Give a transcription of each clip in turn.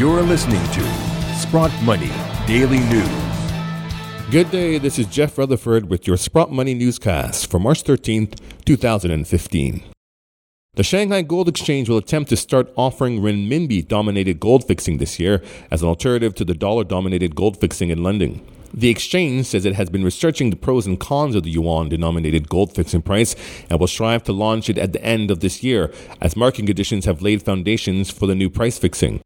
You're listening to Sprott Money Daily News. Good day, this is Jeff Rutherford with your Sprott Money Newscast for March 13th, 2015. The Shanghai Gold Exchange will attempt to start offering renminbi dominated gold fixing this year as an alternative to the dollar dominated gold fixing in London. The exchange says it has been researching the pros and cons of the yuan denominated gold fixing price and will strive to launch it at the end of this year as market conditions have laid foundations for the new price fixing.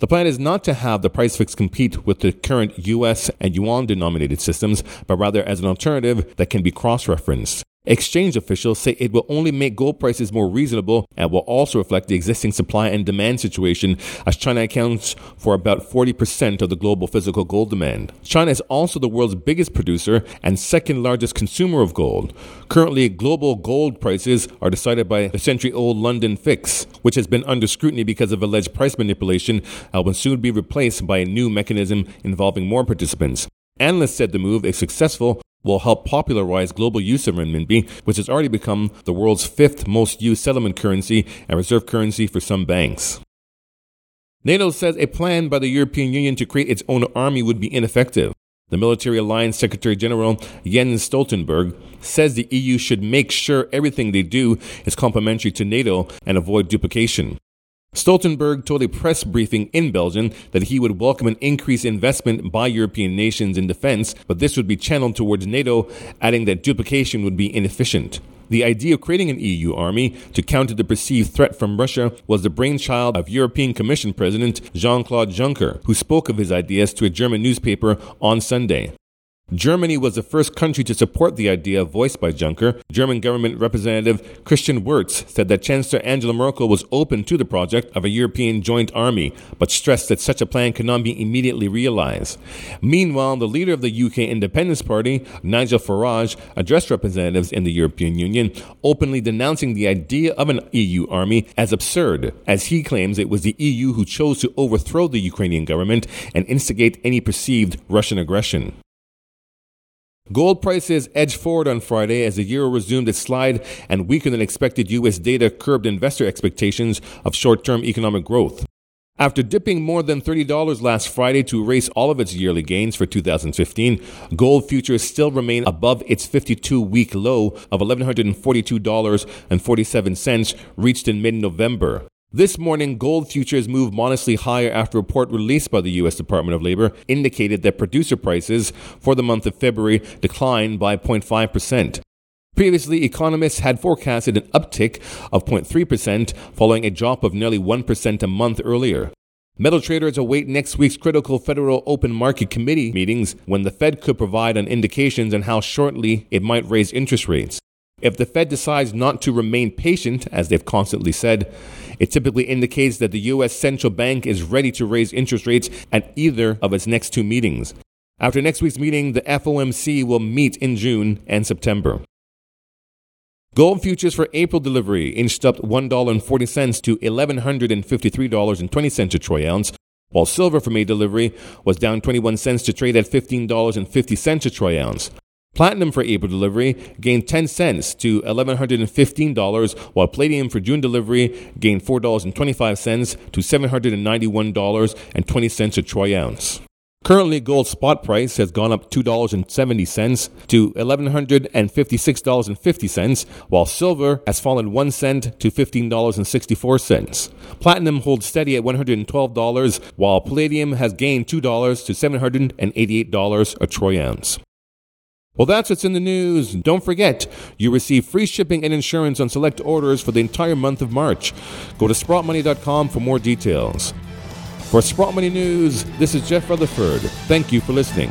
The plan is not to have the price fix compete with the current US and yuan denominated systems, but rather as an alternative that can be cross referenced. Exchange officials say it will only make gold prices more reasonable and will also reflect the existing supply and demand situation as China accounts for about 40% of the global physical gold demand. China is also the world's biggest producer and second largest consumer of gold. Currently, global gold prices are decided by the century old London fix, which has been under scrutiny because of alleged price manipulation and will soon be replaced by a new mechanism involving more participants. Analysts said the move, if successful, will help popularize global use of renminbi, which has already become the world's fifth most used settlement currency and reserve currency for some banks. NATO says a plan by the European Union to create its own army would be ineffective. The Military Alliance Secretary General Jens Stoltenberg says the EU should make sure everything they do is complementary to NATO and avoid duplication. Stoltenberg told a press briefing in Belgium that he would welcome an increased investment by European nations in defense, but this would be channeled towards NATO, adding that duplication would be inefficient. The idea of creating an EU army to counter the perceived threat from Russia was the brainchild of European Commission President Jean Claude Juncker, who spoke of his ideas to a German newspaper on Sunday. Germany was the first country to support the idea voiced by Juncker. German government representative Christian Wirtz said that Chancellor Angela Merkel was open to the project of a European joint army, but stressed that such a plan could not be immediately realized. Meanwhile, the leader of the UK Independence Party, Nigel Farage, addressed representatives in the European Union, openly denouncing the idea of an EU army as absurd, as he claims it was the EU who chose to overthrow the Ukrainian government and instigate any perceived Russian aggression. Gold prices edged forward on Friday as the euro resumed its slide and weaker than expected U.S. data curbed investor expectations of short term economic growth. After dipping more than $30 last Friday to erase all of its yearly gains for 2015, gold futures still remain above its 52 week low of $1,142.47 reached in mid November. This morning, gold futures moved modestly higher after a report released by the U.S. Department of Labor indicated that producer prices for the month of February declined by 0.5%. Previously, economists had forecasted an uptick of 0.3% following a drop of nearly 1% a month earlier. Metal traders await next week's critical Federal Open Market Committee meetings when the Fed could provide on indications on how shortly it might raise interest rates. If the Fed decides not to remain patient, as they've constantly said, it typically indicates that the U.S. central bank is ready to raise interest rates at either of its next two meetings. After next week's meeting, the FOMC will meet in June and September. Gold futures for April delivery inched up $1.40 to $1,153.20 a troy ounce, while silver for May delivery was down 21 cents to trade at $15.50 a troy ounce. Platinum for April delivery gained 10 cents to $1,115, while palladium for June delivery gained $4.25 to $791.20 a troy ounce. Currently, gold spot price has gone up $2.70 to $1,156.50, while silver has fallen 1 cent to $15.64. Platinum holds steady at $112, while palladium has gained $2 to $788 a troy ounce. Well, that's what's in the news. Don't forget, you receive free shipping and insurance on select orders for the entire month of March. Go to sprottmoney.com for more details. For Sprott Money News, this is Jeff Rutherford. Thank you for listening.